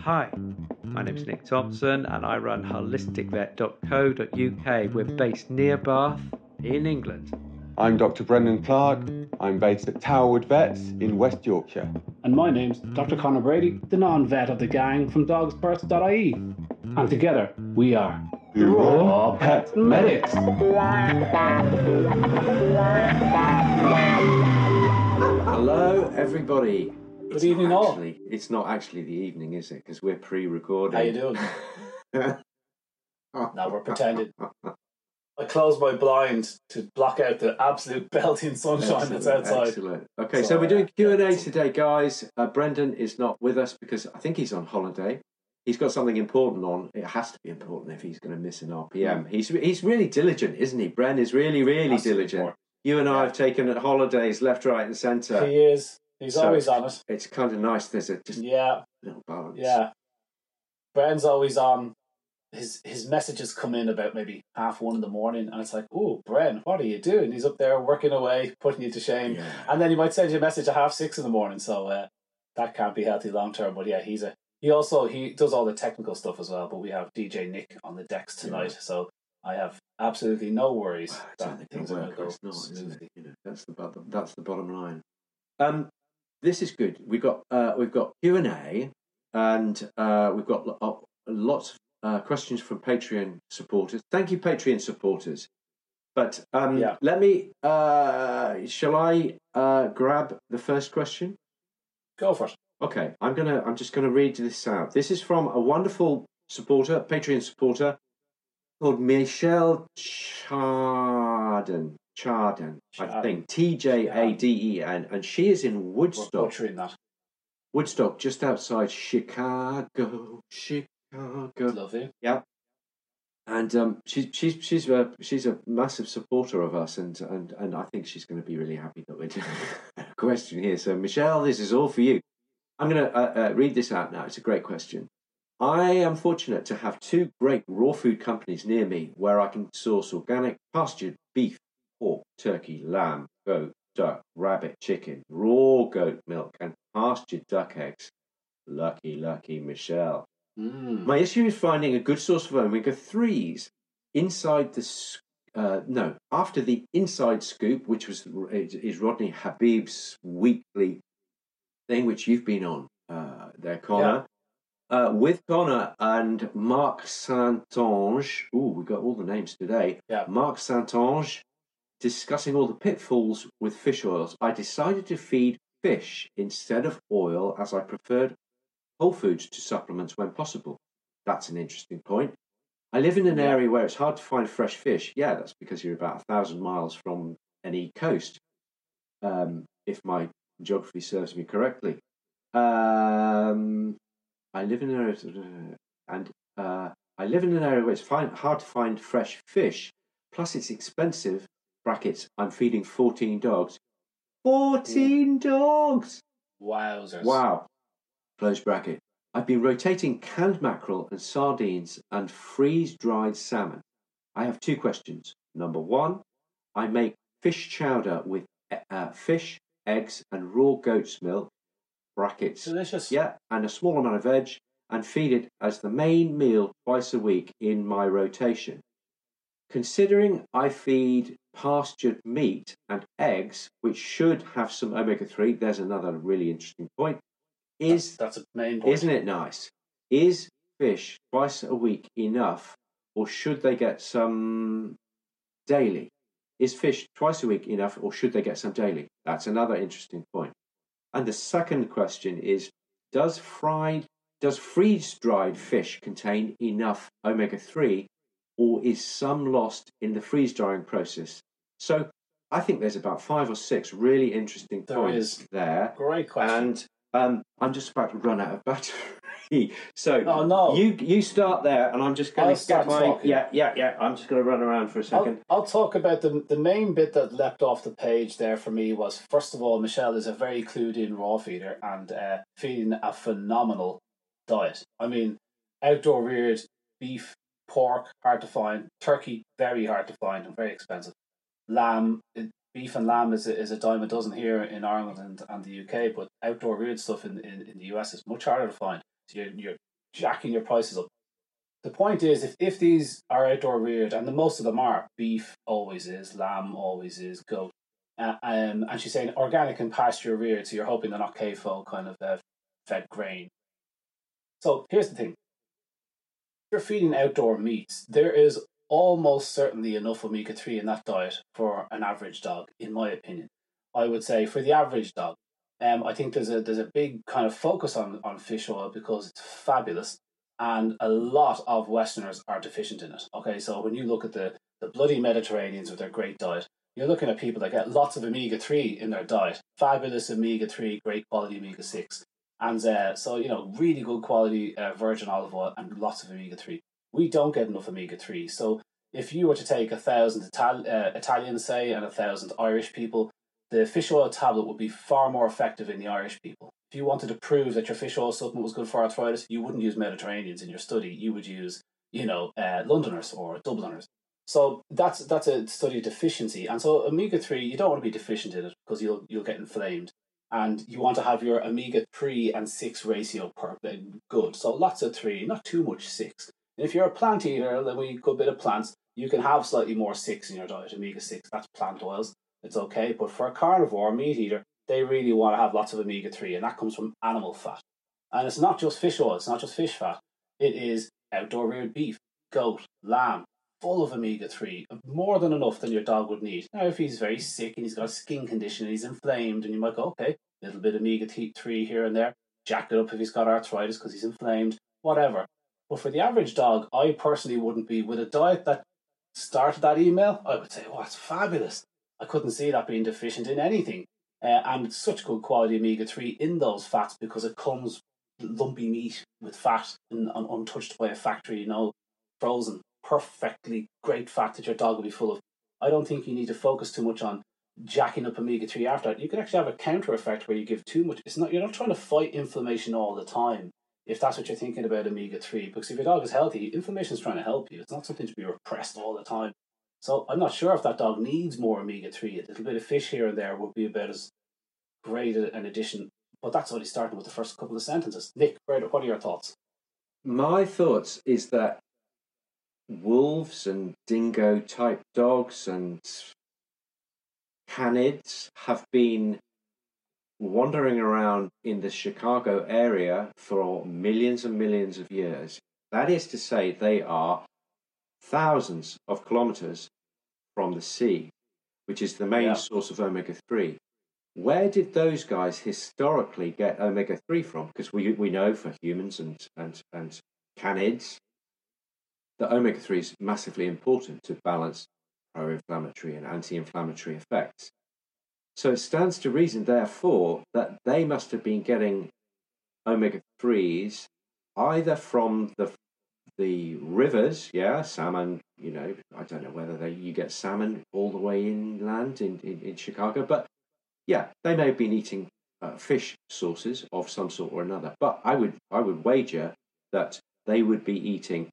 Hi, my name is Nick Thompson and I run holisticvet.co.uk. We're based near Bath in England. I'm Dr. Brendan Clark. I'm based at Towerwood Vets in West Yorkshire. And my name's Dr. Conor Brady, the non vet of the gang from dogsfirst.ie. And together, we are The Raw Pet Medics. Hello, everybody. Good evening, all. actually, It's not actually the evening, is it? Because we're pre-recording. How you doing? now we're pretending. I closed my blind to block out the absolute belting sunshine that's outside. Excellent. Okay, So, so, we're doing Q and A yeah. today, guys. Uh, Brendan is not with us because I think he's on holiday. He's got something important on. It has to be important if he's going to miss an RPM. He's he's really diligent, isn't he? Bren is really really be diligent. more. You and I have taken at holidays left, right, and centre. He is. He's So- always on it. It's kind of nice. There's a just Yeah, little balance. yeah. Bren's always on. His his messages come in about maybe half one in the morning, and it's like, "Oh, Bren, what are you doing?" He's up there working away, putting you to shame. Yeah. And then he might send you a message at half six in the morning. So uh, that can't be healthy long term. But yeah, he's a he also he does all the technical stuff as well. But we have DJ Nick on the decks tonight, so I have absolutely no worries It's that things are going to go smoothly. You know, that's the bottom. That's the bottom line. Um, this is good. We've got uh, we've got Q and A, and uh, we've got uh, lots of uh, questions from Patreon supporters. Thank you, Patreon supporters. But um, Yeah. let me. Uh, shall I uh, grab the first question? Go for it. Okay, I'm gonna. I'm just gonna read this out. This is from a wonderful supporter, Patreon supporter, called Michelle Tjaden. Tjaden, I think T J A D E N, and she is in Woodstock, that. Woodstock, just outside Chicago, Chicago. Love it. Yeah. And um, she's she's she's a she's a massive supporter of us, and and and I think she's going to be really happy that we're doing a question here. So Michelle, this is all for you. I'm going to uh, uh, read this out now. It's a great question. I am fortunate to have two great raw food companies near me where I can source organic pastured beef, pork, turkey, lamb, goat, duck, rabbit, chicken, raw goat milk, and pastured duck eggs. Lucky, lucky Michelle. Mm. My issue is finding a good source of omega 3s inside the. Uh, no, after the inside scoop, which was is Rodney Habib's weekly thing, which you've been on uh, there, Conor. Uh, with Conor and Mark Santonge. Ooh, we got all the names today. Yeah. Mark Santonge discussing all the pitfalls with fish oils. I decided to feed fish instead of oil as I preferred whole foods to supplements when possible. That's an interesting point. I live in an Yeah. area where it's hard to find fresh fish. Yeah, that's because you're about a thousand miles from any coast, um, if my geography serves me correctly. Um, I live in an area, and uh, I live in an area where it's find, hard to find fresh fish. Plus, it's expensive. Brackets. I'm feeding 14 dogs. 14 dogs. Wowzers. Wow. Close bracket. I've been rotating canned mackerel and sardines and freeze dried salmon. I have two questions. Number one, I make fish chowder with uh, fish, eggs, and raw goat's milk. Brackets. Delicious. Yeah, and a small amount of veg, and feed it as the main meal twice a week in my rotation. Considering I feed pastured meat and eggs, which should have some omega 3, there's another really interesting point. Is That's a main point. isn't it nice? Is fish twice a week enough, or should they get some daily? Is fish twice a week enough, or should they get some daily? That's another interesting point. And the second question is: Does fried, does freeze-dried fish contain enough omega-3, or is some lost in the freeze-drying process? So, I think there's about five or six really interesting There points is. there. Great question. And um, I'm just about to run out of battery. so Oh, no. you you start there, and I'm just going to start get my talking. yeah yeah yeah. I'm just going to run around for a 2nd I'll talk about the the main bit that leapt off the page there for me was first of all Michelle is a very clued in raw feeder and uh, feeding a phenomenal diet. I mean, outdoor reared beef, pork hard to find, turkey very hard to find and very expensive. lamb, beef and lamb is a, is a dime a dozen here in Ireland and, and the UK, but outdoor reared stuff in, in, in the US is much harder to find. So you're, you're jacking your prices up. The point is, if, if these are outdoor reared, and the most of them are, beef always is, lamb always is, goat. Uh, um, and she's saying organic and pasture reared, so you're hoping they're not CAFO kind of uh, fed grain. So here's the thing if you're feeding outdoor meats, there is almost certainly enough omega 3 in that diet for an average dog, in my opinion. I would say for the average dog, um, I think there's a there's a big kind of focus on, on fish oil because it's fabulous and a lot of Westerners are deficient in it. Okay, so when you look at the, the bloody Mediterraneans with their great diet, you're looking at people that get lots of omega 3 in their diet, fabulous omega 3, great quality omega 6. And uh, so, you know, really good quality uh, virgin olive oil and lots of omega 3. We don't get enough omega 3. So, if you were to take a thousand Ital- uh, Italians, say, and a thousand Irish people, the fish oil tablet would be far more effective in the Irish people. If you wanted to prove that your fish oil supplement was good for arthritis, you wouldn't use Mediterraneans in your study. You would use, you know, uh, Londoners or Dubliners. So that's that's a study of deficiency. And so omega three, you don't want to be deficient in it because you'll you'll get inflamed and you want to have your omega 3 and 6 ratio per good. So lots of 3, not too much 6. And if you're a plant eater, then we good bit of plants, you can have slightly more 6 in your diet, omega 6. That's plant oils. It's okay. But for a carnivore, meat eater, they really want to have lots of omega 3, and that comes from animal fat. And it's not just fish oil, it's not just fish fat. It is outdoor reared beef, goat, lamb, full of omega 3, more than enough than your dog would need. Now, if he's very sick and he's got a skin condition and he's inflamed, and you might go, okay, a little bit of omega 3 here and there, jack it up if he's got arthritis because he's inflamed, whatever. But for the average dog, I personally wouldn't be with a diet that started that email. I would say, oh, that's fabulous. I couldn't see that being deficient in anything. Uh, and such good quality omega 3 in those fats because it comes lumpy meat with fat and, and untouched by a factory, you know, frozen perfectly great fat that your dog will be full of. I don't think you need to focus too much on jacking up omega three after that. You can actually have a counter effect where you give too much. It's not you're not trying to fight inflammation all the time. If that's what you're thinking about omega three, because if your dog is healthy, inflammation is trying to help you. It's not something to be repressed all the time. So I'm not sure if that dog needs more omega three. A little bit of fish here and there would be about as great an addition. But that's only starting with the first couple of sentences. Nick, what are your thoughts? My thoughts is that wolves and dingo type dogs and canids have been wandering around in the Chicago area for millions and millions of years. That is to say, they are thousands of kilometers from the sea, which is the main yeah. source of omega 3. Where did those guys historically get omega 3 from? Because we, we know for humans and, and, and canids that omega 3 is massively important to balance pro inflammatory and anti inflammatory effects. So it stands to reason, therefore, that they must have been getting omega 3s either from the the rivers, yeah, salmon, you know, I don't know whether they, you get salmon all the way inland in, in, in Chicago, but yeah, they may have been eating uh, fish sources of some sort or another. But I would I would wager that they would be eating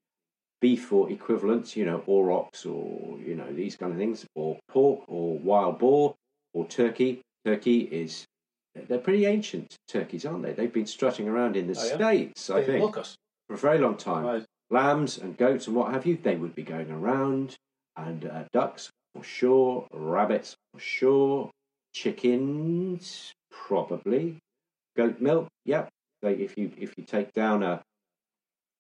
beef or equivalents, you know, aurochs or, you know, these kind of things, or pork or wild boar or turkey. Turkey is, they're pretty ancient turkeys, aren't they? They've been strutting around in the oh, yeah? States, I they think, for a very long time. Right. Lambs and goats and what have you, they would be going around, and uh, ducks for sure, rabbits for sure, chickens probably, goat milk, yep. Yeah. if you if you take down a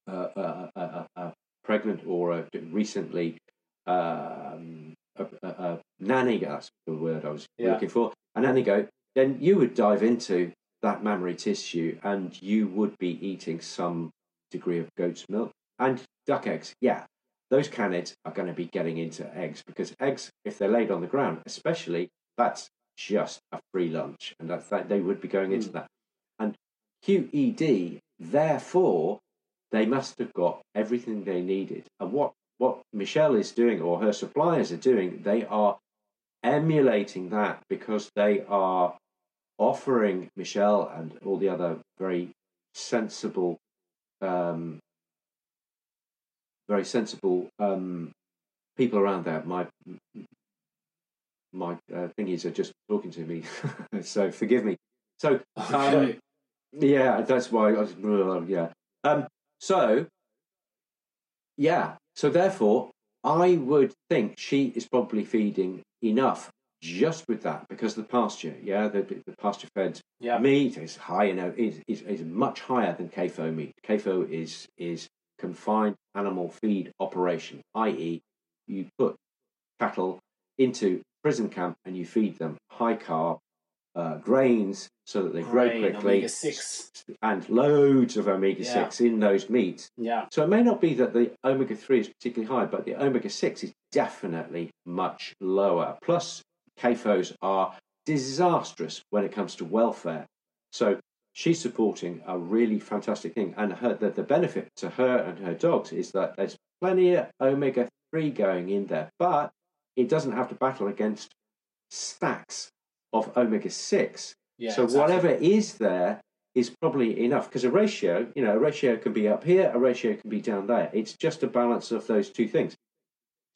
a, a, a, a pregnant or a, recently um, a, nanny, that's the word I was yeah. looking for, a nanny goat, then you would dive into that mammary tissue and you would be eating some degree of goat's milk and duck eggs. Yeah, those canids are going to be getting into eggs because eggs, if they're laid on the ground, especially, that's just a free lunch, and that's that they would be going into mm. that. And QED, therefore, they must have got everything they needed. And what, what Michelle is doing, or her suppliers are doing, they are emulating that because they are offering Michelle and all the other very sensible, um, very sensible um, people around there. My my uh, thingies are just talking to me, so forgive me. So um, yeah, that's why I was yeah. Um, so yeah, so therefore, I would think she is probably feeding enough just with that because the pasture, yeah, the, the pasture fed yeah. meat is high, you know, is, is, is much higher than CAFO meat. CAFO is is confined animal feed operation, i.e., you put cattle into prison camp and you feed them high carb uh, grains so that they grow quickly, and loads of omega six in those meats. Yeah. So it may not be that the omega 3 is particularly high, but the omega 6 is definitely much lower. Plus, CAFOs are disastrous when it comes to welfare. So she's supporting a really fantastic thing. And her, the, the benefit to her and her dogs is that there's plenty of omega 3 going in there, but it doesn't have to battle against stacks of omega 6 Yeah. so exactly. whatever is there is probably enough because a ratio, you know, a ratio can be up here, a ratio can be down there. It's just a balance of those two things.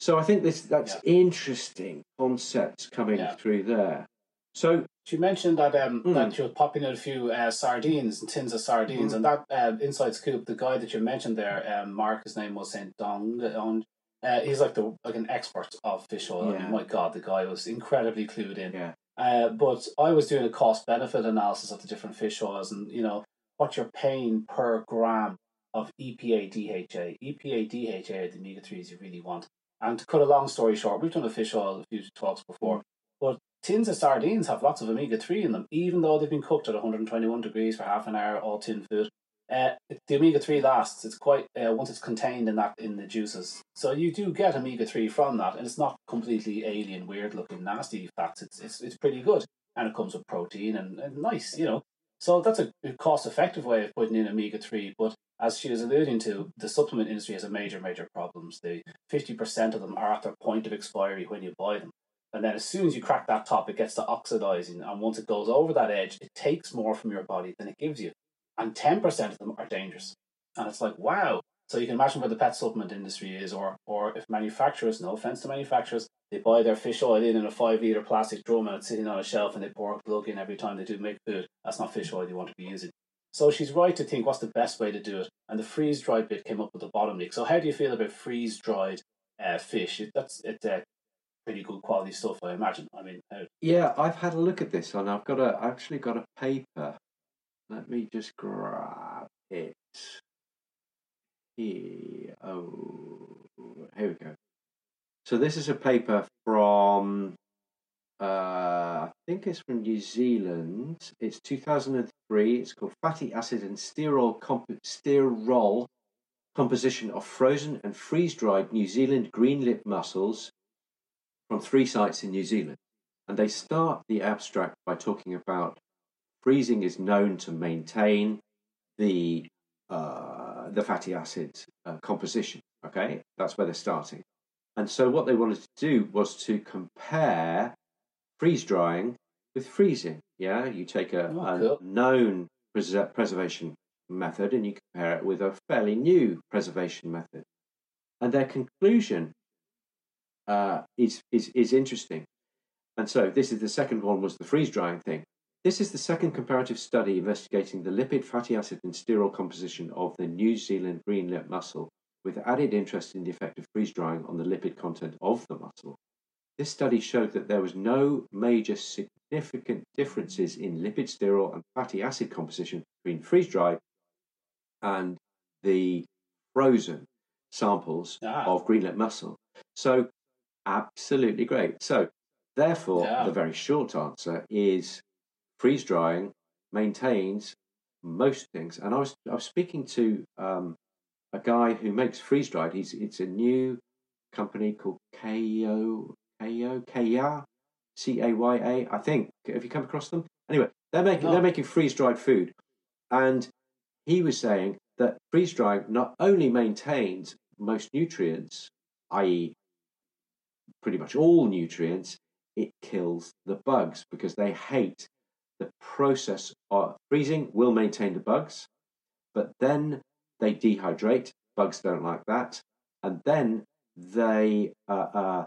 So I think this that's interesting concepts coming Yeah. through there. So She mentioned that um Mm. that she was popping out a few uh, sardines and tins of sardines, Mm. and that uh, inside scoop, the guy that you mentioned there, um, Mark, his name was Saint Dong. Uh, he's like the like an expert of fish oil. I Yeah. mean, my God, the guy was incredibly clued in. yeah, Uh, but I was doing a cost benefit analysis of the different fish oils, and you know what you're paying per gram of EPA DHA. EPA DHA are the omega threes you really want. And to cut a long story short, we've done a fish oil a few talks before, tins of sardines have lots of omega three in them, even though they've been cooked at 121 degrees for half an hour, all tin food. Uh, the omega three lasts. It's quite uh, once it's contained in that in the juices. So you do get omega three from that, and it's not completely alien, weird looking, nasty fats. It's it's it's pretty good, and it comes with protein and, and nice, you know. So that's a cost effective way of putting in omega three. But as she was alluding to, the supplement industry has a major major problems. The fifty percent of them are at their point of expiry when you buy them. And then as soon as you crack that top, it gets to oxidizing. And once it goes over that edge, it takes more from your body than it gives you. And 10% of them are dangerous. And it's like, wow. So you can imagine where the pet supplement industry is, or or if manufacturers, no offense to manufacturers, they buy their fish oil in in a five liter plastic drum and it's sitting on a shelf and they pour a plug in every time they do make food. That's not fish oil you want to be using. So she's right to think what's the best way to do it. And the freeze dried bit came up with the bottom leak. So how do you feel about freeze dried uh, fish? It, that's it's uh, pretty good quality stuff, I imagine. I mean, uh, yeah. I've had a look at this, and I've got a actually got a paper. Let me just grab it. Here, oh, here we go. So this is a paper from, uh, I think it's from New Zealand. It's 2003. It's called Fatty Acid and Sterol, Comp- Sterol Composition of Frozen and Freeze-Dried New Zealand Green Lip Mussels from three sites in New Zealand. And they start the abstract by talking about freezing is known to maintain the uh, the fatty acid uh, composition. Okay, that's where they're starting. And so what they wanted to do was to compare freeze drying with freezing. Yeah, you take a, Oh, a cool. known pres- preservation method and you compare it with a fairly new preservation method. And their conclusion uh, is, is is interesting. And so this is the second one was the freeze drying thing. This is the second comparative study investigating the lipid, fatty acid, and sterol composition of the New Zealand green lip mussel, with added interest in the effect of freeze drying on the lipid content of the mussel. This study showed that there was no major significant differences in lipid, sterol, and fatty acid composition between freeze dried and the frozen samples Ah. of green lip mussel. So, absolutely great. So, therefore, Yeah. the very short answer is freeze drying maintains most things. And I was I was speaking to um, a guy who makes freeze dried. He's it's a new company called KO KO Kaya C A Y A. I think. Have you come across them? Anyway, they're making No. they're making freeze dried food, and he was saying that freeze drying not only maintains most nutrients, i.e., pretty much all nutrients, it kills the bugs because they hate the process of freezing will maintain the bugs, but then they dehydrate. Bugs don't like that, and then they uh, uh,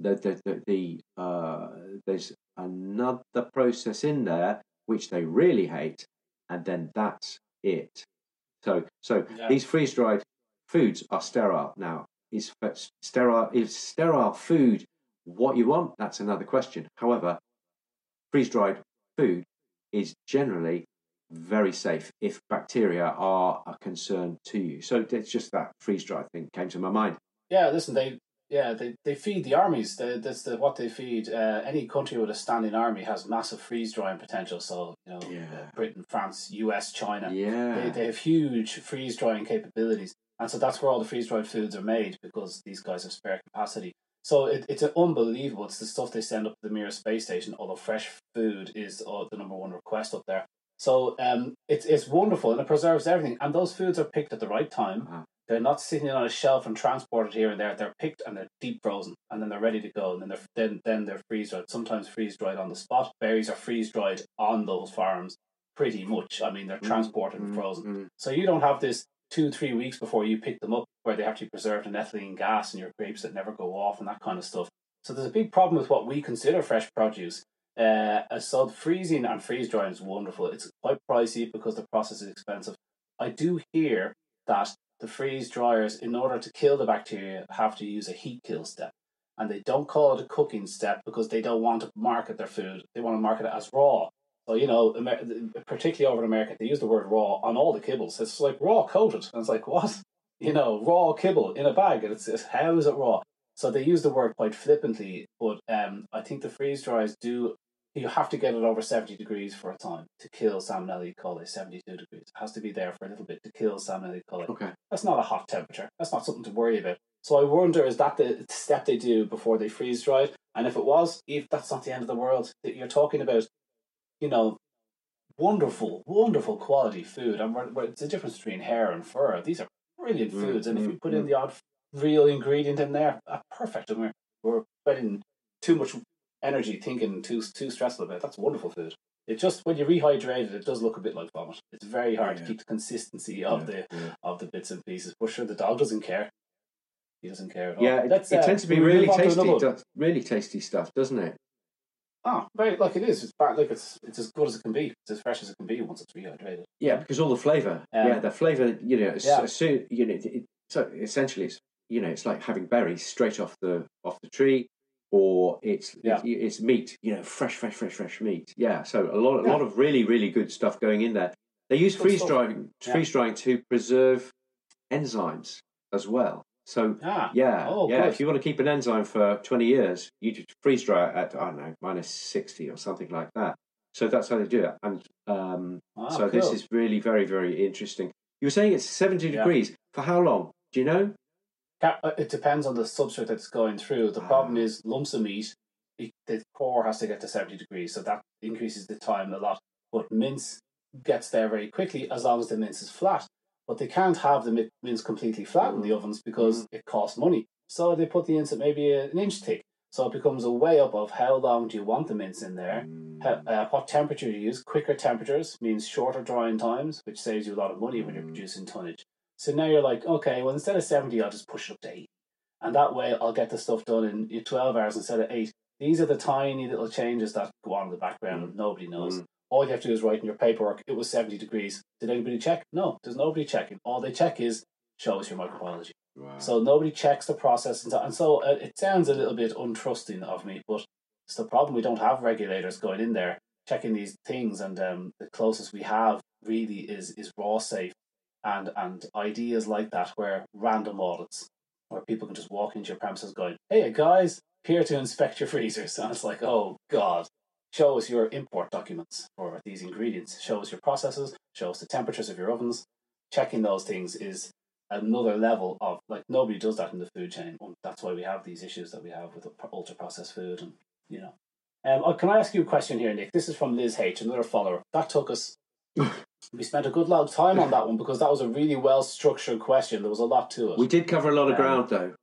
the the the, the uh, there's another process in there which they really hate, and then that's it. So so Yeah. these freeze dried foods are sterile now. Is sterile is sterile food what you want? That's another question. However, freeze dried food is generally very safe if bacteria are a concern to you. So it's just that freeze dried thing came to my mind. Yeah, listen, they yeah they, they feed the armies. They, that's the what they feed. Uh, any country with a standing army has massive freeze drying potential. So you know, Yeah. Britain, France, U.S., China. Yeah. They, they have huge freeze drying capabilities, and so that's where all the freeze dried foods are made because these guys have spare capacity. So it, it's unbelievable. It's the stuff they send up to the Mir space station. Although fresh food is uh, the number one request up there. So um, it's it's wonderful and it preserves everything. And those foods are picked at the right time. Uh-huh. They're not sitting on a shelf and transported here and there. They're picked and they're deep frozen, and then they're ready to go. And then they're then then they're freeze dried. Sometimes freeze dried on the spot. Berries are freeze dried on those farms, pretty much. I mean, they're transported and frozen. Mm, So you don't have this two, three weeks before you pick them up where they have to be preserved in ethylene gas and your grapes that never go off and that kind of stuff. So there's a big problem with what we consider fresh produce. Uh, so freezing and freeze drying is wonderful. It's quite pricey because the process is expensive. I do hear that the freeze dryers, in order to kill the bacteria, have to use a heat kill step. And they don't call it a cooking step because they don't want to market their food. They want to market it as raw. So, you know, Amer- particularly over in America, they use the word raw on all the kibbles. It's like raw coated. And it's like, what? You know, raw kibble in a bag. And it's, it's how is it raw? So they use the word quite flippantly, but um, I think the freeze dries do. You have to get it over seventy degrees for a time to kill Salmonella E. coli. Seventy-two degrees it has to be there for a little bit to kill Salmonella E. coli. Okay. That's not a hot temperature. That's not something to worry about. So I wonder is that the step they do before they freeze dry? it? And if it was, if that's not the end of the world, that you're talking about, you know, wonderful, wonderful quality food. And we're, we're, it's the difference between hair and fur. These are brilliant Mm, foods, and if you mm, put in the odd real ingredient in there, perfect. And we're we're spending too much energy thinking too too stressful about. it. That's wonderful food. It just when you rehydrate it, it does look a bit like vomit. It's very hard to keep the consistency of Yeah, the yeah. of the bits and pieces. But sure, the dog doesn't care. He doesn't care at all. Yeah, it, it uh, tends to be really tasty. really tasty stuff, doesn't it? Ah, very like it is. It's bad, like it's it's as good as it can be. It's as fresh as it can be once it's rehydrated. Yeah, because all the flavour. Um, yeah, the flavour. You know, as, yeah. soon you know, it, so essentially, it's you know, it's like having berries straight off the off the tree, or it's Yeah. it's, it's meat. You know, fresh, fresh, fresh, fresh meat. Yeah, so a lot, a Yeah. lot of really, really good stuff going in there. They use Good freeze stuff. drying, freeze drying to preserve enzymes as well. So Ah, yeah, Oh, yeah. good. If you want to keep an enzyme for twenty years, you just freeze dry it at I don't know minus sixty or something like that. So that's how they do it. And um, Ah, so this is really very very interesting. You were saying it's seventy Yeah. degrees for how long? Do you know? Uh, It depends on the substrate that's going through. The problem Ah. is lumps of meat. The core has to get to seventy degrees, so that increases the time a lot. But mince gets there very quickly as long as the mince is flat. But they can't have the mi- mince completely flat in the ovens because it costs money. So they put the mince at maybe an inch thick. So it becomes a way up of how long do you want the mince in there. How, uh, what temperature you use. Quicker temperatures means shorter drying times, which saves you a lot of money when you're Mm. producing tonnage. So now you're like, okay, well, instead of 70, I'll just push it up to 8. And that way I'll get the stuff done in in 12 hours instead of 8. These are the tiny little changes that go on in the background and nobody knows. Mm. All you have to do is write in your paperwork, it was 70 degrees. Did anybody check? No, there's nobody checking. All they check is, show us your microbiology. Wow. So nobody checks the process, and so, and so uh, it sounds a little bit untrusting of me, but it's the problem. We don't have regulators going in there checking these things, and um, the closest we have really is is raw safe, and and ideas like that where random audits, where people can just walk into your premises going, "Hey guys, here to inspect your freezers," and it's like, "Oh God." Show us your import documents for these ingredients. Show us your processes. Show us the temperatures of your ovens. Checking those things is another level of like nobody does that in the food chain. And That's why we have these issues that we have with ultra processed food, and you know. Um, oh, can I ask you a question here, Nick? This is from Liz H, another follower. That took us. we spent a good lot of time on that one because that was a really well structured question. There was a lot to it. We did cover a lot of Um, ground though.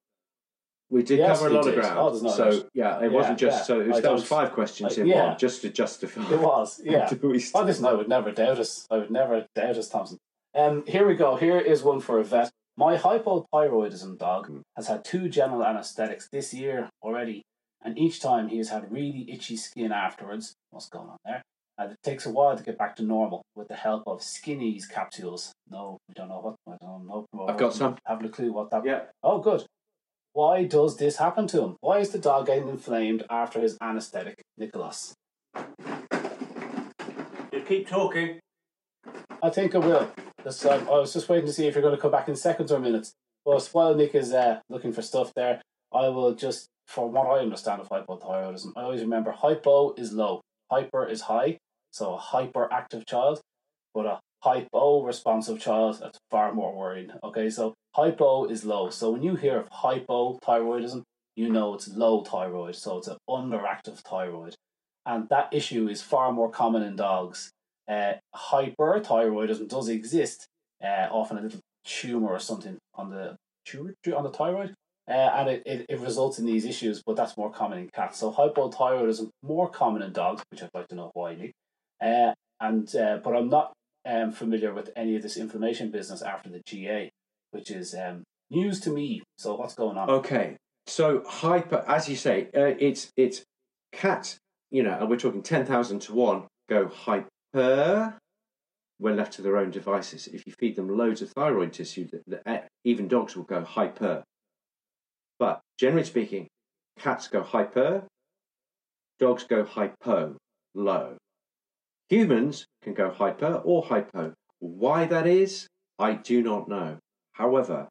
We did yes, cover a lot of ground. Oh, no so yeah, it Yeah, wasn't just yeah. so it was, I that was five questions I- in yeah. one, just to justify. It was, yeah. Oh, listen, I would never doubt us. I would never doubt us, Thompson. Um, here we go. Here is one for a vet. My hypothyroidism dog Hmm. has had two general anesthetics this year already. and each time he has had really itchy skin afterwards. What's going on there? And it takes a while to get back to normal with the help of Skinny's capsules. No, we don't know what. I don't know. I've got some. Haven't a clue what that. Yeah. Oh, good. Why does this happen to him? Why is the dog getting inflamed after his anaesthetic, Nicholas? You keep talking. I think I will. Just, um, I was just waiting to see if you're going to come back in seconds or minutes. But while Nick is uh, looking for stuff there, I will just, from what I understand of hypothyroidism, I always remember hypo is low, hyper is high, so a hyperactive child, but a hypo responsive child, that's far more worrying. Okay, so hypo is low. So when you hear of hypothyroidism, you know it's low thyroid, so it's an underactive thyroid. And that issue is far more common in dogs. Uh, hyperthyroidism does exist, uh, often a little tumor or something on the on the thyroid, uh, and it, it, it results in these issues, but that's more common in cats. So hypothyroidism more common in dogs, which I'd like to know why, Nick. Uh, and uh, but I'm not um, familiar with any of this inflammation business after the GA, which is um, news to me. So what's going on? Okay, so hyper, as you say, uh, it's it's cats. You know, and we're talking ten thousand to one go hyper when left to their own devices. If you feed them loads of thyroid tissue, the, the, uh, even dogs will go hyper. But generally speaking, cats go hyper, dogs go hypo, low. Humans can go hyper or hypo. Why that is, I do not know. However,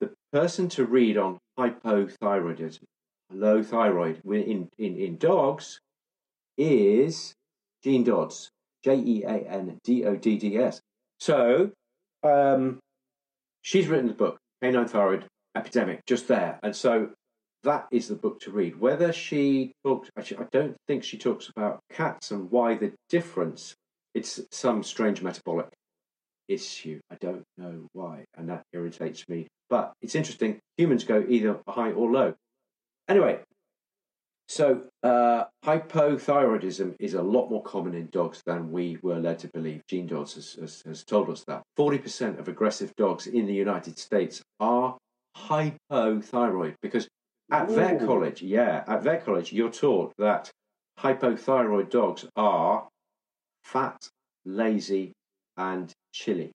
the person to read on hypothyroidism, low thyroid in, in, in dogs, is Jean Dodds, J E A N D O D D S. So, um, she's written the book, Canine Thyroid Epidemic, just there. And so that is the book to read. Whether she talks, actually, I don't think she talks about cats and why the difference. It's some strange metabolic issue. I don't know why, and that irritates me. But it's interesting. Humans go either high or low. Anyway, so uh, hypothyroidism is a lot more common in dogs than we were led to believe. Jean Dodds has, has, has told us that 40% of aggressive dogs in the United States are hypothyroid because at Ooh. vet college, yeah, at vet college, you're taught that hypothyroid dogs are fat, lazy, and chilly.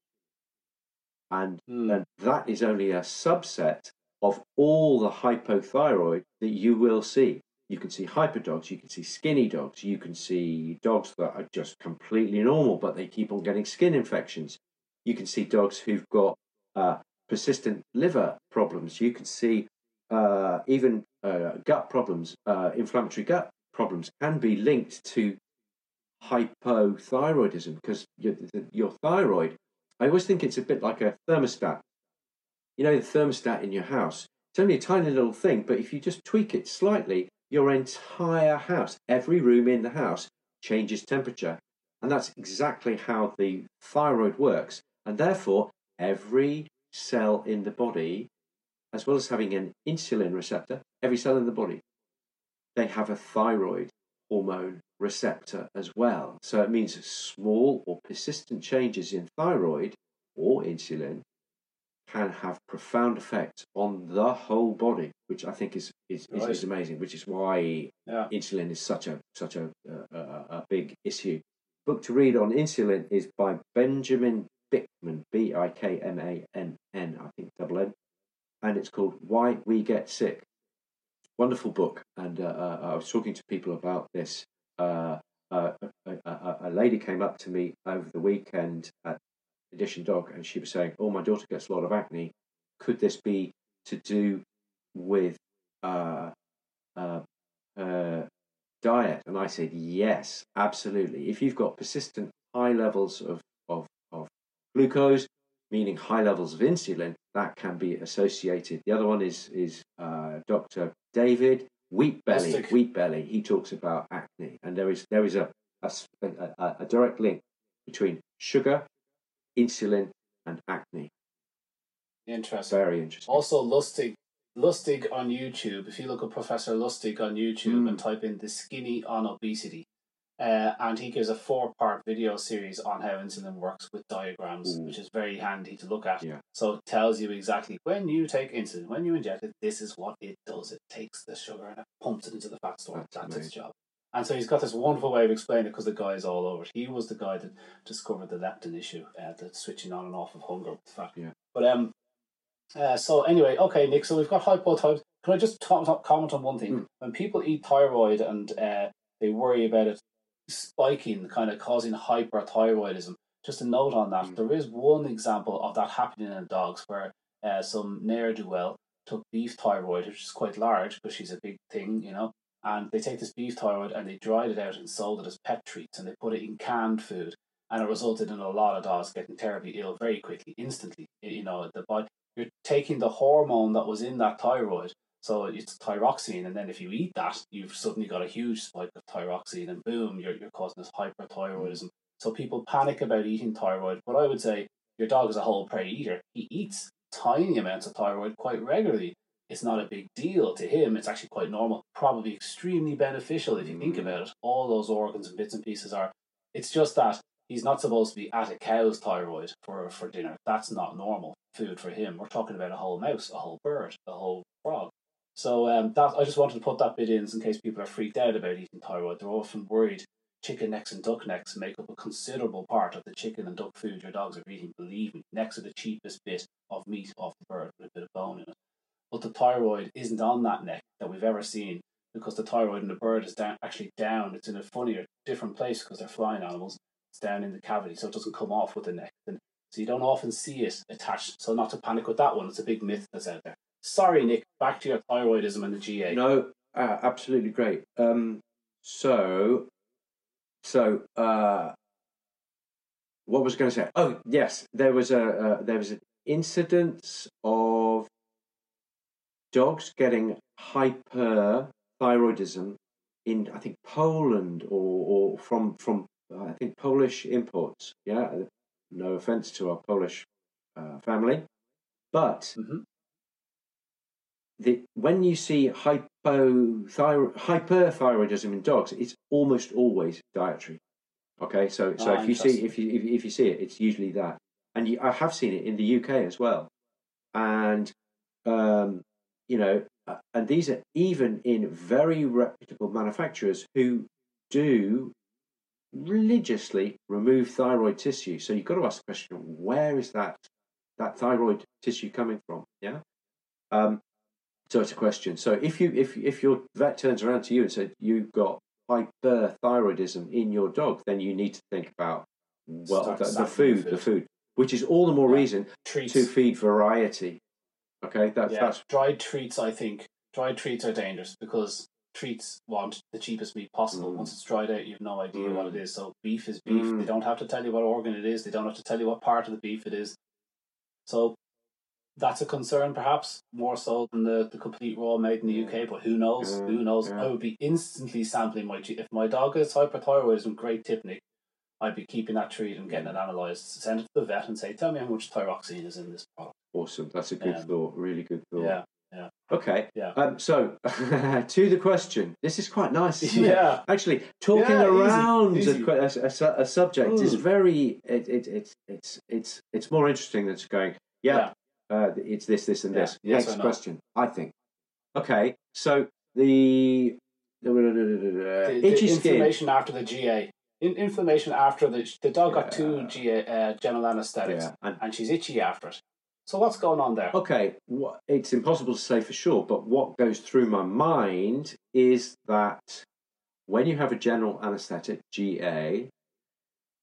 And, Hmm. and that is only a subset of all the hypothyroid that you will see. You can see hyper dogs, you can see skinny dogs, you can see dogs that are just completely normal, but they keep on getting skin infections. You can see dogs who've got uh, persistent liver problems. You can see uh, even uh, gut problems, uh, inflammatory gut problems can be linked to hypothyroidism because your, your thyroid, I always think it's a bit like a thermostat. You know, the thermostat in your house, it's only a tiny little thing, but if you just tweak it slightly, your entire house, every room in the house changes temperature. And that's exactly how the thyroid works. And therefore, every cell in the body, as well as having an insulin receptor, every cell in the body, they have a thyroid hormone receptor as well. So it means small or persistent changes in thyroid or insulin can have profound effects on the whole body, which I think is is, is, is amazing. Which is why Yeah. insulin is such a such a, a, a, a big issue. Book to read on insulin is by Benjamin Bikman, B I K M A N N, I think double N, and it's called Why We Get Sick. Wonderful book, and uh, uh, I was talking to people about this. Uh, a, a, lady came up to me over the weekend at Edition Dog, and she was saying, "Oh, my daughter gets a lot of acne. Could this be to do with uh, uh, diet?" And I said, "Yes, absolutely. If you've got persistent high levels of of, of glucose, meaning high levels of insulin, that can be associated. The other one is is uh, Dr. David Wheatbelly. wheat belly. He talks about acne, and there is there is a a direct link between sugar, insulin, and acne. Interesting. Very interesting. Also, Lustig, Lustig on YouTube. If you look at Professor Lustig on YouTube Mm. and type in "the skinny on obesity," Uh, and he gives a four part video series on how insulin works with diagrams, Ooh. which is very handy to look at. Yeah. So it tells you exactly when you take insulin, when you inject it, this is what it does. It takes the sugar and it pumps it into the fat store. That's That's, its job. And so he's got this wonderful way of explaining it because the guy's all over it. He was the guy that discovered the leptin issue, uh, the switching on and off of hunger with fat. Yeah. But um, uh, so anyway, okay, Nick. So we've got hypothyroid. Can I just talk, talk- comment on one thing? Mm. When people eat thyroid and uh, they worry about it spiking, kind of causing hyperthyroidism. Just a note on that. Mm. There is one example of that happening in dogs where uh, some ne'er do well took beef thyroid, which is quite large because she's a big thing, you know. And they take this beef thyroid and they dried it out and sold it as pet treats and they put it in canned food. And it resulted in a lot of dogs getting terribly ill very quickly, instantly. You know, the body, you're taking the hormone that was in that thyroid so it's thyroxine, and then if you eat that, you've suddenly got a huge spike of thyroxine, and boom, you're, you're causing this hyperthyroidism. Mm. So people panic about eating thyroid, but I would say your dog is a whole prey eater. He eats tiny amounts of thyroid quite regularly. It's not a big deal to him. It's actually quite normal, probably extremely beneficial if you think mm. about it. All those organs and bits and pieces are. It's just that he's not supposed to be at a cow's thyroid for, for dinner. That's not normal food for him. We're talking about a whole mouse, a whole bird, a whole frog. So um, that I just wanted to put that bit in in case people are freaked out about eating thyroid. They're often worried chicken necks and duck necks make up a considerable part of the chicken and duck food your dogs are eating. Believe me, necks are the cheapest bit of meat off the bird with a bit of bone in it. But the thyroid isn't on that neck that we've ever seen because the thyroid in the bird is down, actually down. It's in a funnier, different place because they're flying animals. It's down in the cavity, so it doesn't come off with the neck. And so you don't often see it attached. So not to panic with that one. It's a big myth that's out there. Sorry, Nick. Back to your thyroidism and the GA. No, uh, absolutely great. Um, so, so uh, what was I going to say? Oh, yes, there was a uh, there was an incidence of dogs getting hyperthyroidism in I think Poland or or from from uh, I think Polish imports. Yeah, no offense to our Polish uh, family, but Mhm. The when you see hypothyro- hyperthyroidism in dogs, it's almost always dietary. Okay, so so Ah, if you see if you if, if you see it, it's usually that, and you, I have seen it in the UK as well, and um, you know, uh, and these are even in very reputable manufacturers who do religiously remove thyroid tissue. So you've got to ask the question: where is that that thyroid tissue coming from? Yeah. Um, so it's a question. So if you if if your vet turns around to you and said you've got hyperthyroidism in your dog, then you need to think about well Start the, the sampling food, the food. food, which is all the more Yeah. reason treats. to feed variety. Okay, that's yeah, that's dried treats. I think dried treats are dangerous because treats want the cheapest meat possible. Mm. Once it's dried out, you have no idea what Mm. it is. So beef is beef. Mm. They don't have to tell you what organ it is. They don't have to tell you what part of the beef it is. So that's a concern, perhaps more so than the, the complete raw made in the UK. But who knows? Yeah, Who knows? yeah. I would be instantly sampling my if my dog has hyperthyroidism. Great tip, Nick. I'd be keeping that treat and getting it analysed. Send it to the vet and say, "Tell me how much thyroxine is in this product." awesome. That's a good Yeah. thought. Really good thought. Yeah. Okay. Yeah. Um, so to the question. This is quite nice. isn't it? Yeah. Actually, talking Yeah, around easy. A, a, a a subject is Mm. very. It, it, it's it's it's it's more interesting than just going. Yeah. Uh, it's this, this, and Yeah. this. Yes Next no? question. I think. Okay. So the. the, the, itchy the skin. inflammation after the GA. In, inflammation after the the dog got two GA uh, general anesthetics, Yeah. And and she's itchy after it. So what's going on there? Okay, it's impossible to say for sure, but what goes through my mind is that when you have a general anesthetic, GA,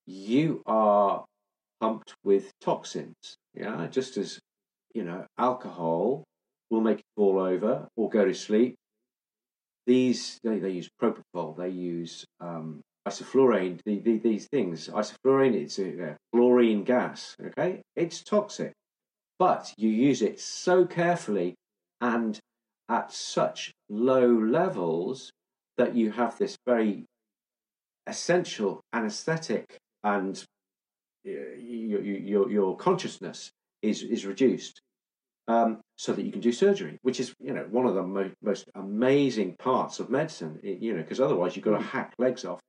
you are pumped with toxins. Yeah, just as you know, alcohol will make you fall over or go to sleep. These they, they use propofol, they use um, isoflurane. The, the, these things, isoflurane, it's a, a fluorine gas. Okay, it's toxic but you use it so carefully and at such low levels that you have this very essential anesthetic and uh, your, your, your consciousness is, is reduced um, so that you can do surgery, which is you know one of the mo- most amazing parts of medicine. You know, because otherwise you've got to hack legs off.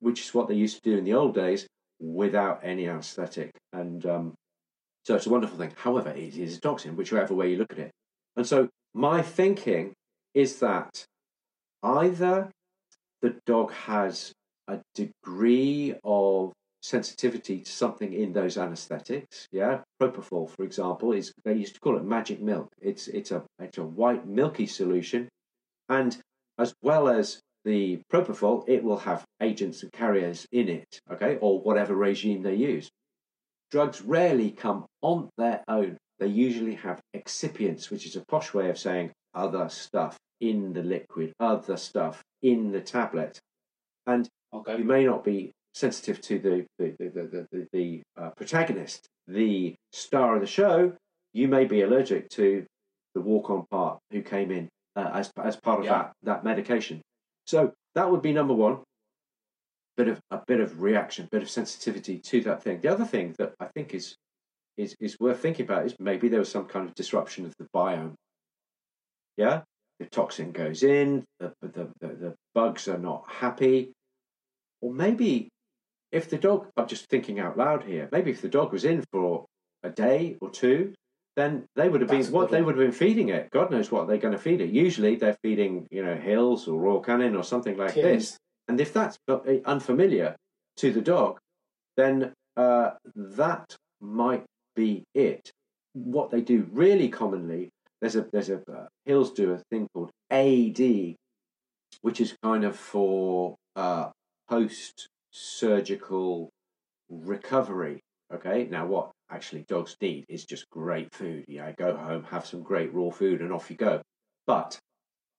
which is what they used to do in the old days, without any anaesthetic. And um, so it's a wonderful thing. However, it is a toxin, whichever way you look at it. And so my thinking is that either the dog has a degree of sensitivity to something in those anesthetics. Yeah, propofol, for example, is they used to call it magic milk. It's it's a it's a white milky solution, and as well as the propofol, it will have agents and carriers in it. Okay, or whatever regime they use. Drugs rarely come on their own. They usually have excipients, which is a posh way of saying other stuff in the liquid, other stuff in the tablet. And Okay. you may not be sensitive to the the the the, the, the uh, protagonist, the star of the show. You may be allergic to the walk-on part who came in uh, as as part of Yeah. that that medication. So that would be number one. Bit of a bit of reaction, bit of sensitivity to that thing. The other thing that I think is is is worth thinking about is maybe there was some kind of disruption of the biome. Yeah, the toxin goes in, the the, the, the bugs are not happy, or maybe if the dog, I'm just thinking out loud here, maybe if the dog was in for a day or two, then they would have That's been what they would have been feeding it. God knows what they're going to feed it. Usually they're feeding, you know, Hills or Royal Canin or something like this. And if that's uh, unfamiliar to the dog, then uh, that might be it. What they do really commonly, there's a there's a uh, Hills do a thing called AD, which is kind of for uh, post surgical recovery. Okay, now what actually dogs need is just great food. Yeah, go home, have some great raw food, and off you go. But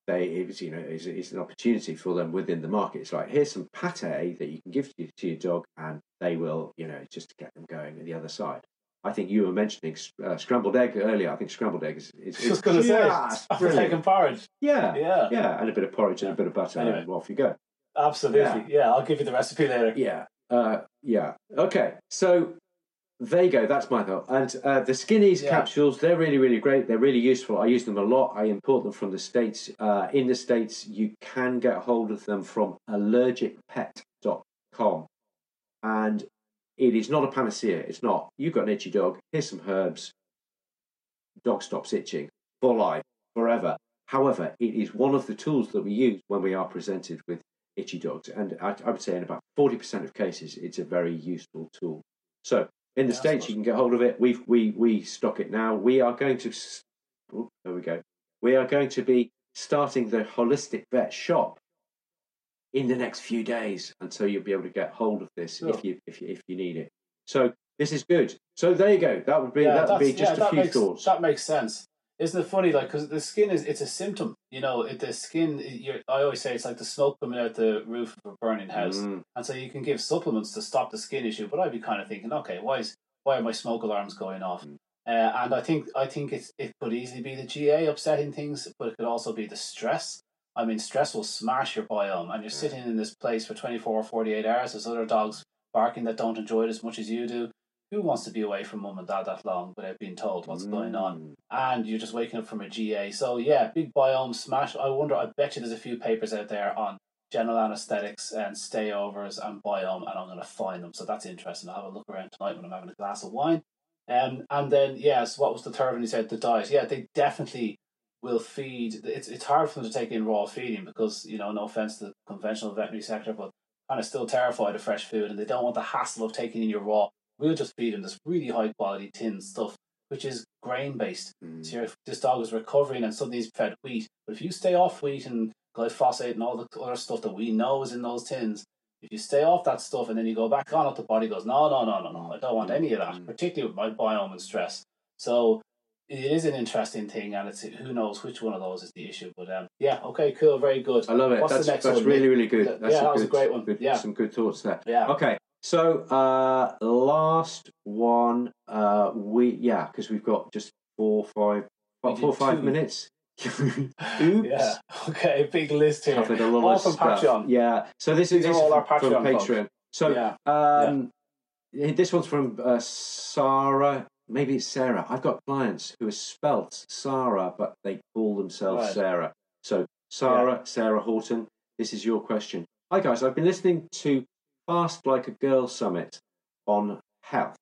they, it's you know, it's, it's an opportunity for them within the market. It's like here's some pate that you can give to, to your dog, and they will, you know, just to get them going at the other side. I think you were mentioning uh, scrambled egg earlier. I think scrambled egg is, is, is Just gonna say, just after brilliant. porridge. Yeah, Yeah, yeah, and a bit of porridge and a bit of butter, and off you go. Absolutely. Yeah. I'll give you the recipe later. Yeah, uh, yeah. Okay, so there you go. That's my thought. And uh, the Skin Eze Yeah. capsules, they're really, really great. They're really useful. I use them a lot. I import them from the States. Uh, in the States, you can get hold of them from allergicpet.com. And it is not a panacea. It's not. You've got an itchy dog. Here's some herbs. Dog stops itching for life, forever. However, it is one of the tools that we use when we are presented with itchy dogs. And I, I would say in about 40% of cases, it's a very useful tool. So in the Yeah, States, you can get hold of it. We we we stock it now. We are going to, oh, there we go. We are going to be starting the holistic vet shop in the next few days, and so you'll be able to get hold of this if you if you if you need it. So this is good. So there you go. That would be that would be just yeah, a few makes, thoughts. That makes sense. Isn't it funny? Like, because the skin is, it's a symptom. You know, it, the skin, you're, I always say it's like the smoke coming out the roof of a burning house. Mm, And so you can give supplements to stop the skin issue. But I'd be kind of thinking, okay, why is why are my smoke alarms going off? Mm. Uh, and I think I think it's, it could easily be the GA upsetting things, but it could also be the stress. I mean, stress will smash your biome, and you're sitting in this place for 24 or 48 hours. There's other dogs barking that don't enjoy it as much as you do. Who wants to be away from mum and dad that long without being told what's going on? mm. and you're just waking up from a GA. So yeah, big biome smash. I wonder. I bet you there's a few papers out there on general anesthetics and stayovers and biome, and I'm going to find them. So that's interesting. I'll have a look around tonight when I'm having a glass of wine. Um, and then yes, what was the third one? You said the diet. Yeah, they definitely will feed. It's it's hard for them to take in raw feeding because you know, no offense to the conventional veterinary sector, but kind of still terrified of fresh food, and they don't want the hassle of taking in your raw. We'll just feed them this really high quality tin stuff, which is grain based. Mm. So if this dog is recovering and suddenly he's fed wheat, but if you stay off wheat and glyphosate and all the other stuff that we know is in those tins, if you stay off that stuff and then you go back on it, the body goes, no, no, no, no, no, I don't want any of that, Mm. particularly with my biome and stress. So it is an interesting thing, and it's who knows which one of those is the issue. But um, yeah, okay, cool, very good. I love it. What's the that's next that's one, really really good. That's yeah, a that was a great one. good- Yeah. some good thoughts there. Yeah, Okay, so uh, last one, uh, we yeah, because we've got just four, five, about four, five minutes. Oops. yeah. Okay, big list here. Covered a lot All of from stuff. Patreon. Yeah. So this is These are this all is our from, from Patreon folks. So yeah, um, this one's from uh, Sarah. Maybe it's Sarah. I've got clients who are spelt Sarah, but they call themselves Right. Sarah. So Sarah, Sarah Horton, this is your question. Hi guys, I've been listening to Fast Like a Girl Summit on health,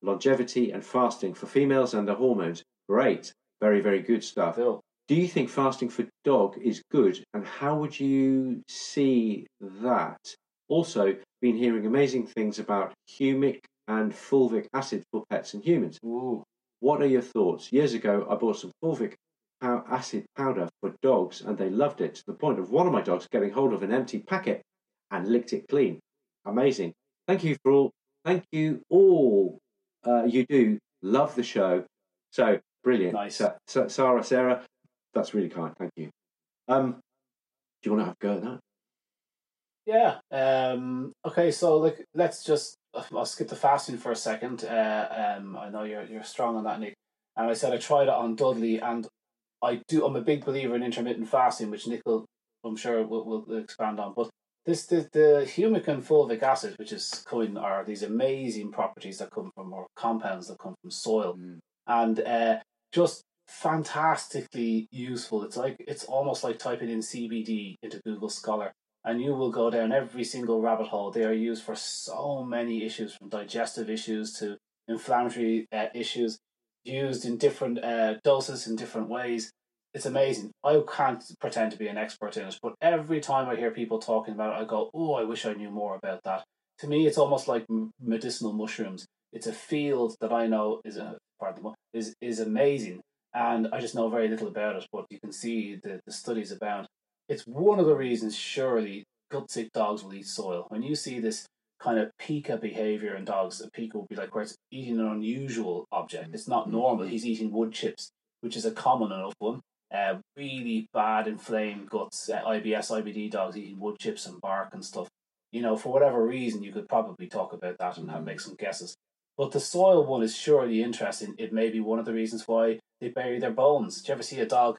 longevity, and fasting for females and their hormones. Great. Very, very good stuff. Phil. Do you think fasting for dog is good, and how would you see that? Also, been hearing amazing things about humic and fulvic acid for pets and humans. Ooh. What are your thoughts? Years ago, I bought some fulvic acid powder for dogs, and they loved it to the point of one of my dogs getting hold of an empty packet and licked it clean. Amazing. Thank you for all. Thank you all. Uh, you do love the show. So brilliant. Nice. Sa- Sarah, Sarah, that's really kind. Thank you. Um, do you want to have a go at that? Yeah. Um, okay, so like let's just I'll skip the fasting for a second. Uh, um, I know you're you're strong on that, Nick. And I said I tried it on Dudley, and I do. I'm a big believer in intermittent fasting, which Nick will, I'm sure, will, will expand on. But this the the humic and fulvic acid, which is coming, are these amazing properties that come from or compounds that come from soil, and uh, just fantastically useful. It's like it's almost like typing in CBD into Google Scholar and you will go down every single rabbit hole. They are used for so many issues, from digestive issues to inflammatory uh, issues, used in different uh, doses in different ways. It's amazing. I can't pretend to be an expert in it, but every time I hear people talking about it, I go, "Oh, I wish I knew more about that." To me, it's almost like medicinal mushrooms. It's a field that I know is a pardon the is is amazing, and I just know very little about it. But you can see the, the studies abound it's one of the reasons surely gut sick dogs will eat soil. When you see this kind of pica behavior in dogs, a pica will be like where it's eating an unusual object. Mm. It's not normal. Mm-hmm. He's eating wood chips, which is a common enough one. Uh, really bad inflamed guts, uh, IBS, IBD dogs eating wood chips and bark and stuff. You know, for whatever reason, you could probably talk about that and have make some guesses. But the soil one is surely interesting. It may be one of the reasons why they bury their bones. Do you ever see a dog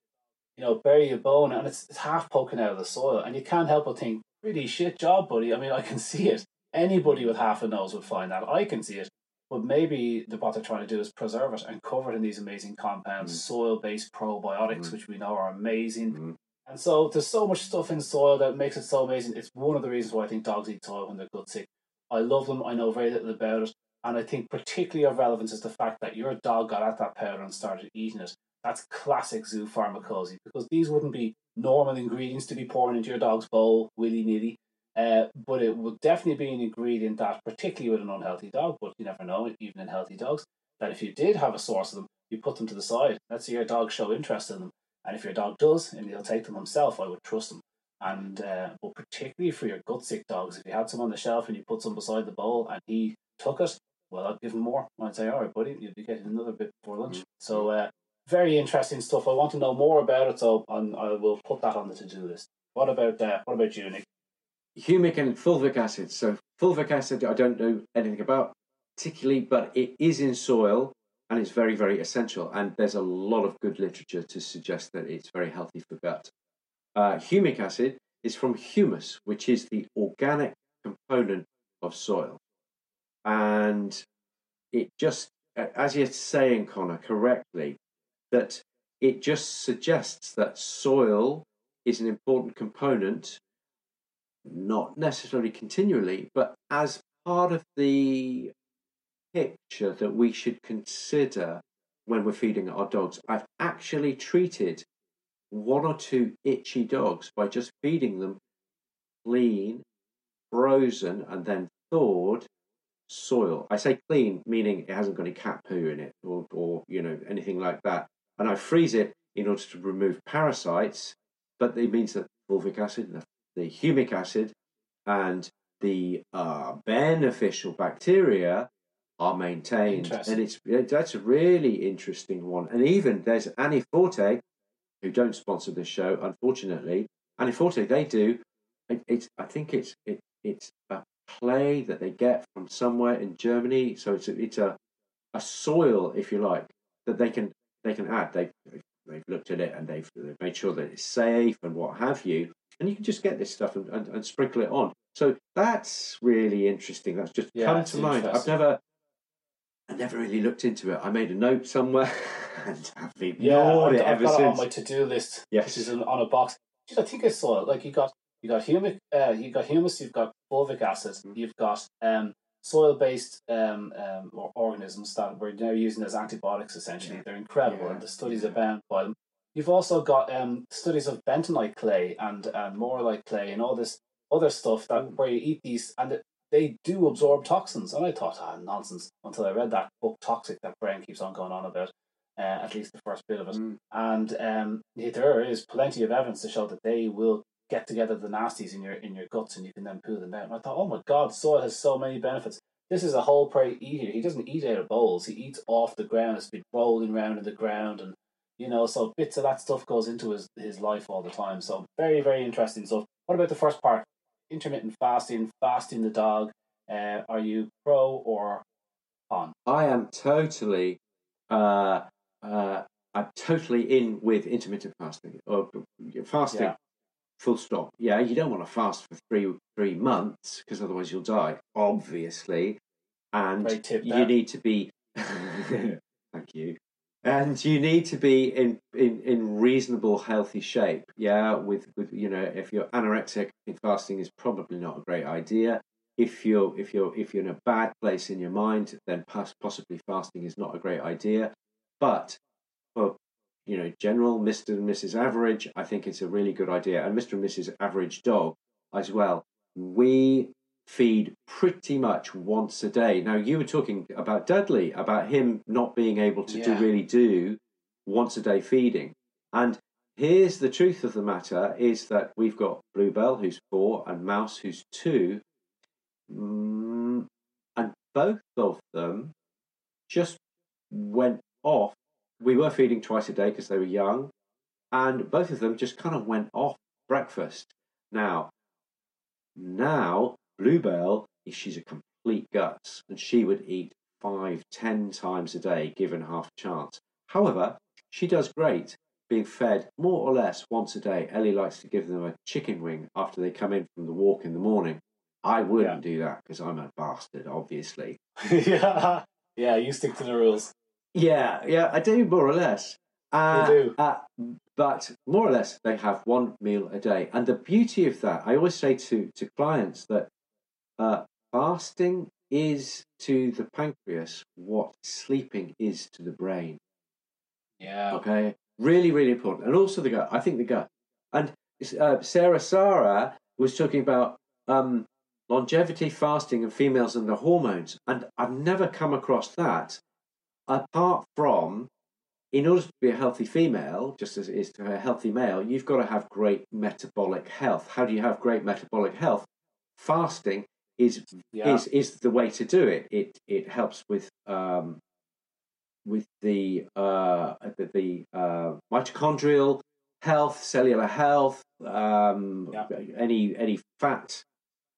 you know, bury a bone and it's, it's half poking out of the soil. And you can't help but think, pretty shit job, buddy. I mean, I can see it. Anybody with half a nose would find that. I can see it. But maybe the, what they're trying to do is preserve it and cover it in these amazing compounds, mm. soil based probiotics, mm. which we know are amazing. Mm. And so there's so much stuff in soil that makes it so amazing. It's one of the reasons why I think dogs eat soil when they're gut sick. I love them. I know very little about it. And I think particularly of relevance is the fact that your dog got at that powder and started eating it. That's classic zoo pharmacology because these wouldn't be normal ingredients to be pouring into your dog's bowl willy nilly. Uh, but it would definitely be an ingredient that, particularly with an unhealthy dog, but you never know, even in healthy dogs, that if you did have a source of them, you put them to the side. Let's see your dog show interest in them. And if your dog does, and he'll take them himself, I would trust him. And uh, but particularly for your gut sick dogs, if you had some on the shelf and you put some beside the bowl and he took it, well, I'd give him more. I'd say, all right, buddy, you'll be getting another bit before lunch. So uh, very interesting stuff. I want to know more about it, so I'm, i will put that on the to do list. What about uh, what about you, Nick? Humic and fulvic acid. So fulvic acid, I don't know anything about particularly, but it is in soil and it's very very essential. And there's a lot of good literature to suggest that it's very healthy for gut. Uh, humic acid is from humus, which is the organic component of soil, and it just as you're saying, Conor, correctly, that it just suggests that soil is an important component, not necessarily continually, but as part of the picture that we should consider when we're feeding our dogs. I've actually treated one or two itchy dogs by just feeding them clean, frozen, and then thawed soil. I say clean, meaning it hasn't got any cat poo in it or, or you know anything like that and I freeze it in order to remove parasites. But it means that fulvic acid, the, the humic acid, and the uh, beneficial bacteria are maintained, and it's that's a really interesting one. And even there's AniForte, who don't sponsor this show, unfortunately. AniForte, they do. It, it's I think it's it, it's a clay that they get from somewhere in Germany. So it's a, it's a a soil, if you like, that they can they can add. They've, they've looked at it and they've, they've made sure that it's safe and what have you. And you can just get this stuff and, and, and sprinkle it on. So that's really interesting. That's just yeah, come to mind. I've never, I never really looked into it. I made a note somewhere and have ignored yeah, it I've ever got since. it on my to-do list. Yes, which is on a box. I think I saw it. Like you got you got humic, uh, you got humus, you've got fulvic acid, Mm. you've got um, soil-based um, um, or organisms that we're now using as antibiotics. Essentially, Yeah. they're incredible, Yeah. and the studies abound by them. You've also got um, studies of bentonite clay and and morlite clay and all this other stuff that Mm. where you eat these and it, they do absorb toxins. And I thought, ah, nonsense until I read that book, Toxic, that Brian keeps on going on about. Uh, at least the first bit of it, Mm. and um, there is plenty of evidence to show that they will get together the nasties in your in your guts, and you can then poo them out. And I thought, oh my god, soil has so many benefits. This is a whole prey eater. He doesn't eat out of bowls. He eats off the ground. It's been rolling around in the ground, and you know, so bits of that stuff goes into his his life all the time. So very very interesting stuff. What about the first part? Intermittent fasting, fasting the dog. Uh, are you pro or on? I am totally, uh, uh, I'm totally in with intermittent fasting or fasting. Yeah. Full stop. Yeah, you don't want to fast for three three months because otherwise you'll die. Obviously, and tip you need to be. thank you. And you need to be in, in, in reasonable, healthy shape. Yeah, with, with you know, if you're anorexic, fasting is probably not a great idea if you're if you're if you're in a bad place in your mind, then possibly fasting is not a great idea. But for you know general Mister and Mrs. Average, I think it's a really good idea, and Mister and Mrs. Average Dog as well. We feed pretty much once a day. Now you were talking about Dudley about him not being able to Yeah. really do once a day feeding, and here's the truth of the matter: is that we've got Bluebell who's four and Mouse who's two Mm, and both of them just went off. We were feeding twice a day because they were young, and both of them just kind of went off breakfast. Now, now Bluebell, she's a complete guts, and she would eat five, ten times a day given half a chance. However, she does great being fed more or less once a day. Ellie likes to give them a chicken wing after they come in from the walk in the morning. I wouldn't do that because I'm a bastard, obviously. yeah, yeah. You stick to the rules. Yeah, yeah, I do more or less. Uh, do. Uh, but more or less, they have one meal a day. And the beauty of that, I always say to, to clients that uh, fasting is to the pancreas what sleeping is to the brain. Yeah. Okay, really, really important, and also the gut. I think the gut. And uh, Sarah Sarah was talking about um, longevity fasting and females and the hormones, and I've never come across that apart from. In order to be a healthy female, just as it is to a healthy male, you've got to have great metabolic health. How do you have great metabolic health? Fasting is Yeah. is is the way to do it. It it helps with um, with the uh, the, the uh, mitochondrial health, cellular health, um, Yeah. any any fat.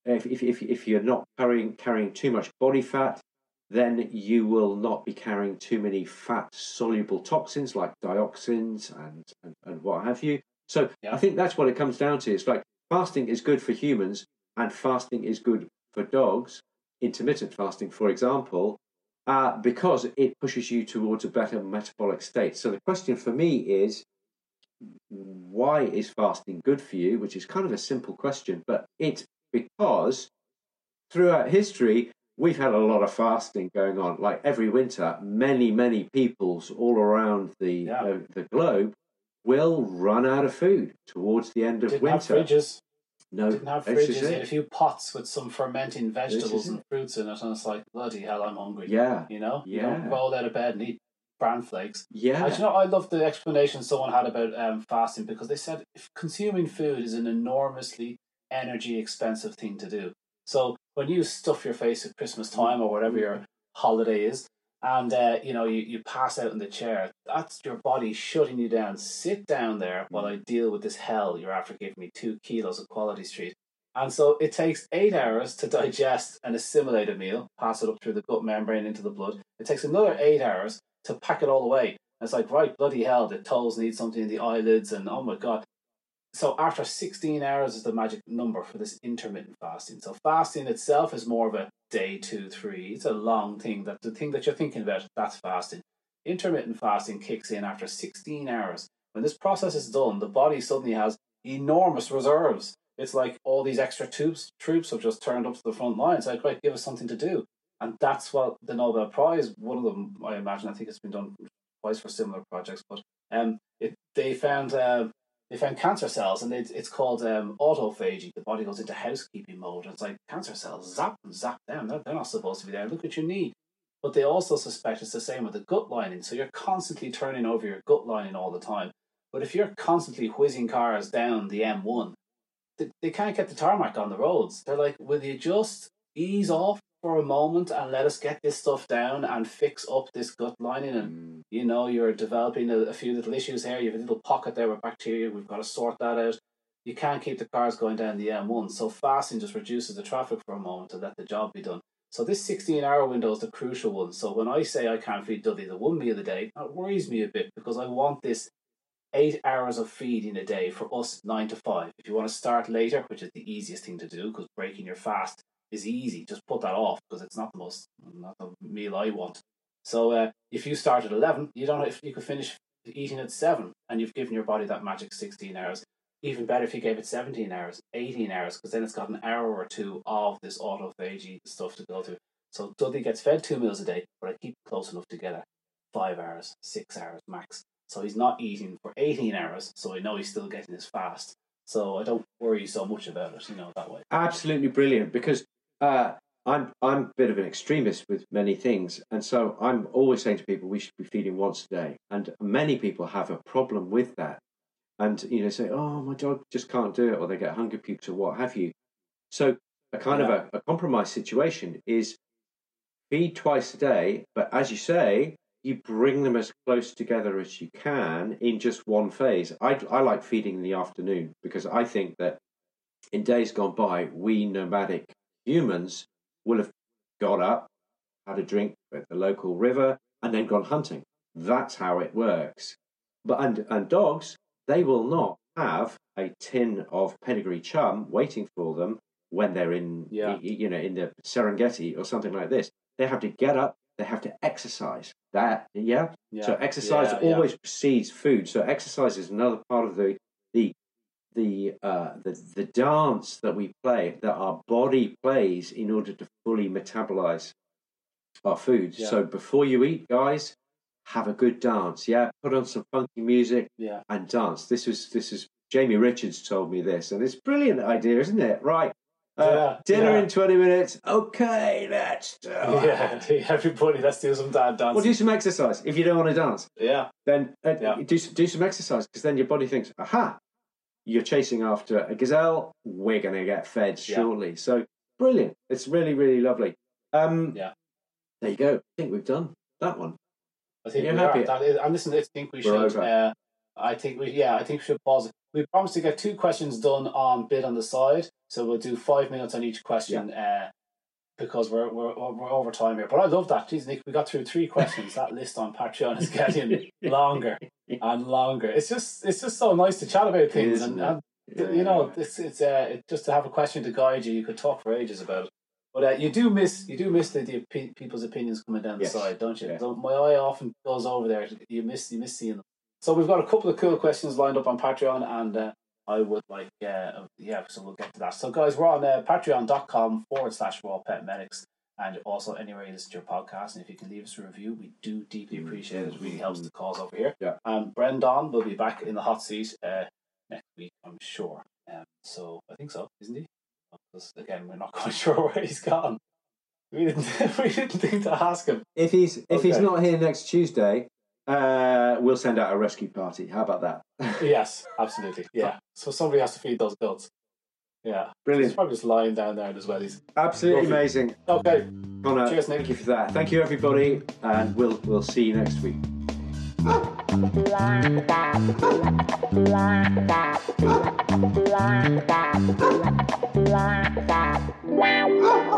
If, if if if you're not carrying carrying too much body fat, then you will not be carrying too many fat soluble toxins like dioxins and, and, and what have you. So Yeah. I think that's what it comes down to. It's like fasting is good for humans and fasting is good for dogs. Intermittent fasting, for example, uh, because it pushes you towards a better metabolic state. So the question for me is why is fasting good for you? Which is kind of a simple question, but it's because throughout history, we've had a lot of fasting going on. Like every winter, many, many peoples all around the Yeah. uh, the globe will run out of food towards the end of Didn't have winter. fridges. No, Didn't have fridges. Had a few pots with some fermenting vegetables and fruits in it, and it's like bloody hell, I'm hungry. Yeah, You know, you Yeah. don't roll out of bed and eat bran flakes. yeah, I, you know, I love the explanation someone had about um, fasting because they said if consuming food is an enormously energy expensive thing to do. So when you stuff your face at Christmas time or whatever your holiday is, and uh, you know you, you pass out in the chair, that's your body shutting you down. Sit down there while I deal with this hell you're after giving me two kilos of quality street. And so it takes eight hours to digest and assimilate a meal, pass it up through the gut membrane into the blood. It takes another eight hours to pack it all away. It's like, right, bloody hell, the toes need something in the eyelids, and oh my god. So after 16 hours is the magic number for this intermittent fasting. So fasting itself is more of a day two, three. It's a long thing. That the thing that you're thinking about, that's fasting. Intermittent fasting kicks in after 16 hours. When this process is done, the body suddenly has enormous reserves It's like all these extra troops troops have just turned up to the front line. It's like, right, give us something to do. And that's what the Nobel Prize, one of them, I imagine, I think it's been done twice for similar projects, but um, it, they found uh, they found cancer cells, and it, it's called um, autophagy. The body goes into housekeeping mode. And it's like cancer cells, zap and zap them. They're, they're not supposed to be there. Look what you need. But they also suspect it's the same with the gut lining. So you're constantly turning over your gut lining all the time. But if you're constantly whizzing cars down the M1, they, they can't get the tarmac on the roads. They're like, will you just ease off for a moment and let us get this stuff down and fix up this gut lining and Mm. you know you're developing a, a few little issues here. You have a little pocket there with bacteria. We've got to sort that out. You can't keep the cars going down the m1 so fasting just reduces the traffic for a moment to let the job be done. So this 16 hour window is the crucial one. So when i say i can't feed dudley the one meal a day that worries me a bit because i want this eight hours of feeding a day for us nine to five. If you want to start later which is the easiest thing to do because breaking your fast is easy. Just put that off because it's not the most not the meal I want. So uh, if you start at eleven, you don't know if you could finish eating at seven, and you've given your body that magic sixteen hours. Even better if you gave it seventeen hours, eighteen hours, because then it's got an hour or two of this autophagy stuff to go through. So Dudley gets fed two meals a day, but I keep close enough together, five hours, six hours max. So he's not eating for eighteen hours, so I know he's still getting his fast. So I don't worry so much about it, you know, that way. absolutely brilliant because uh, I'm I'm a bit of an extremist with many things, and so I'm always saying to people we should be feeding once a day, and many people have a problem with that, and you know say, oh my dog just can't do it, or they get hunger pukes or what have you. So a kind of a, a compromise situation is feed twice a day, but as you say, you bring them as close together as you can in just one phase. I I like feeding in the afternoon because I think that in days gone by, we nomadic humans will have got up, had a drink at the local river, and then gone hunting. That's how it works. But and and dogs, they will not have a tin of pedigree chum waiting for them when they're in Yeah. you know in the Serengeti or something like this. They have to get up. They have to exercise. That yeah. Yeah. So exercise Yeah, always precedes food. So exercise is another part of the the uh, the the dance that we play that our body plays in order to fully metabolize our food. Yeah. So before you eat, guys, have a good dance. Yeah, put on some funky music Yeah. and dance. This was this is Jamie Richards told me this, and it's a brilliant idea, isn't it? Right. Uh, Yeah, dinner yeah. in 20 minutes. Okay, let's do Yeah, it. everybody, let's do some dancing. Well, do some exercise. If you don't want to dance, yeah, then uh, Yeah. do, do some exercise because then your body thinks, aha, you're chasing after a gazelle. We're going to get fed Yeah. shortly. So brilliant. It's really, really lovely. Um, Yeah. There you go. I think we've done that one. I think You're happy? That is, and listen, I think we We're should. Uh, I think we, yeah, I think we should pause. it. We promised to get two questions done on bid on the side, so we'll do five minutes on each question. Uh, because we're, we're we're over time here, but I love that. Jeez, Nick, we got through three questions. that list on Patreon is getting longer and longer. It's just it's just so nice to chat about things, and, and you know, it's it's uh, just to have a question to guide you. You could talk for ages about it, but uh, you do miss you do miss the, the opi- people's opinions coming down Yes. the side, don't you? Yeah. So my eye often goes over there. You miss you miss seeing them. So we've got a couple of cool questions lined up on Patreon, and uh, I would like uh, yeah. So we'll get to that. So guys, we're on uh, Patreon.com forward slash Raw Pet Medics. And also anywhere you listen to your podcast, and if you can leave us a review, we do deeply appreciate it. It really helps the cause over here. Yeah. Um, Brendan will be back in the hot seat uh, next week, I'm sure. Um, so I think so, isn't he? Because again, we're not quite sure where he's gone. We didn't. we didn't think to ask him. If he's if he's not here next Tuesday, uh, we'll send out a rescue party. How about that? Yes, absolutely. Yeah. So somebody has to feed those goats. Yeah. He's Brilliant. probably just lying down there as well. He's Absolutely Lovely. amazing. okay. Conor, Cheers, Nick. thank you for that. Thank you, everybody, and we'll we'll see you next week. Bye.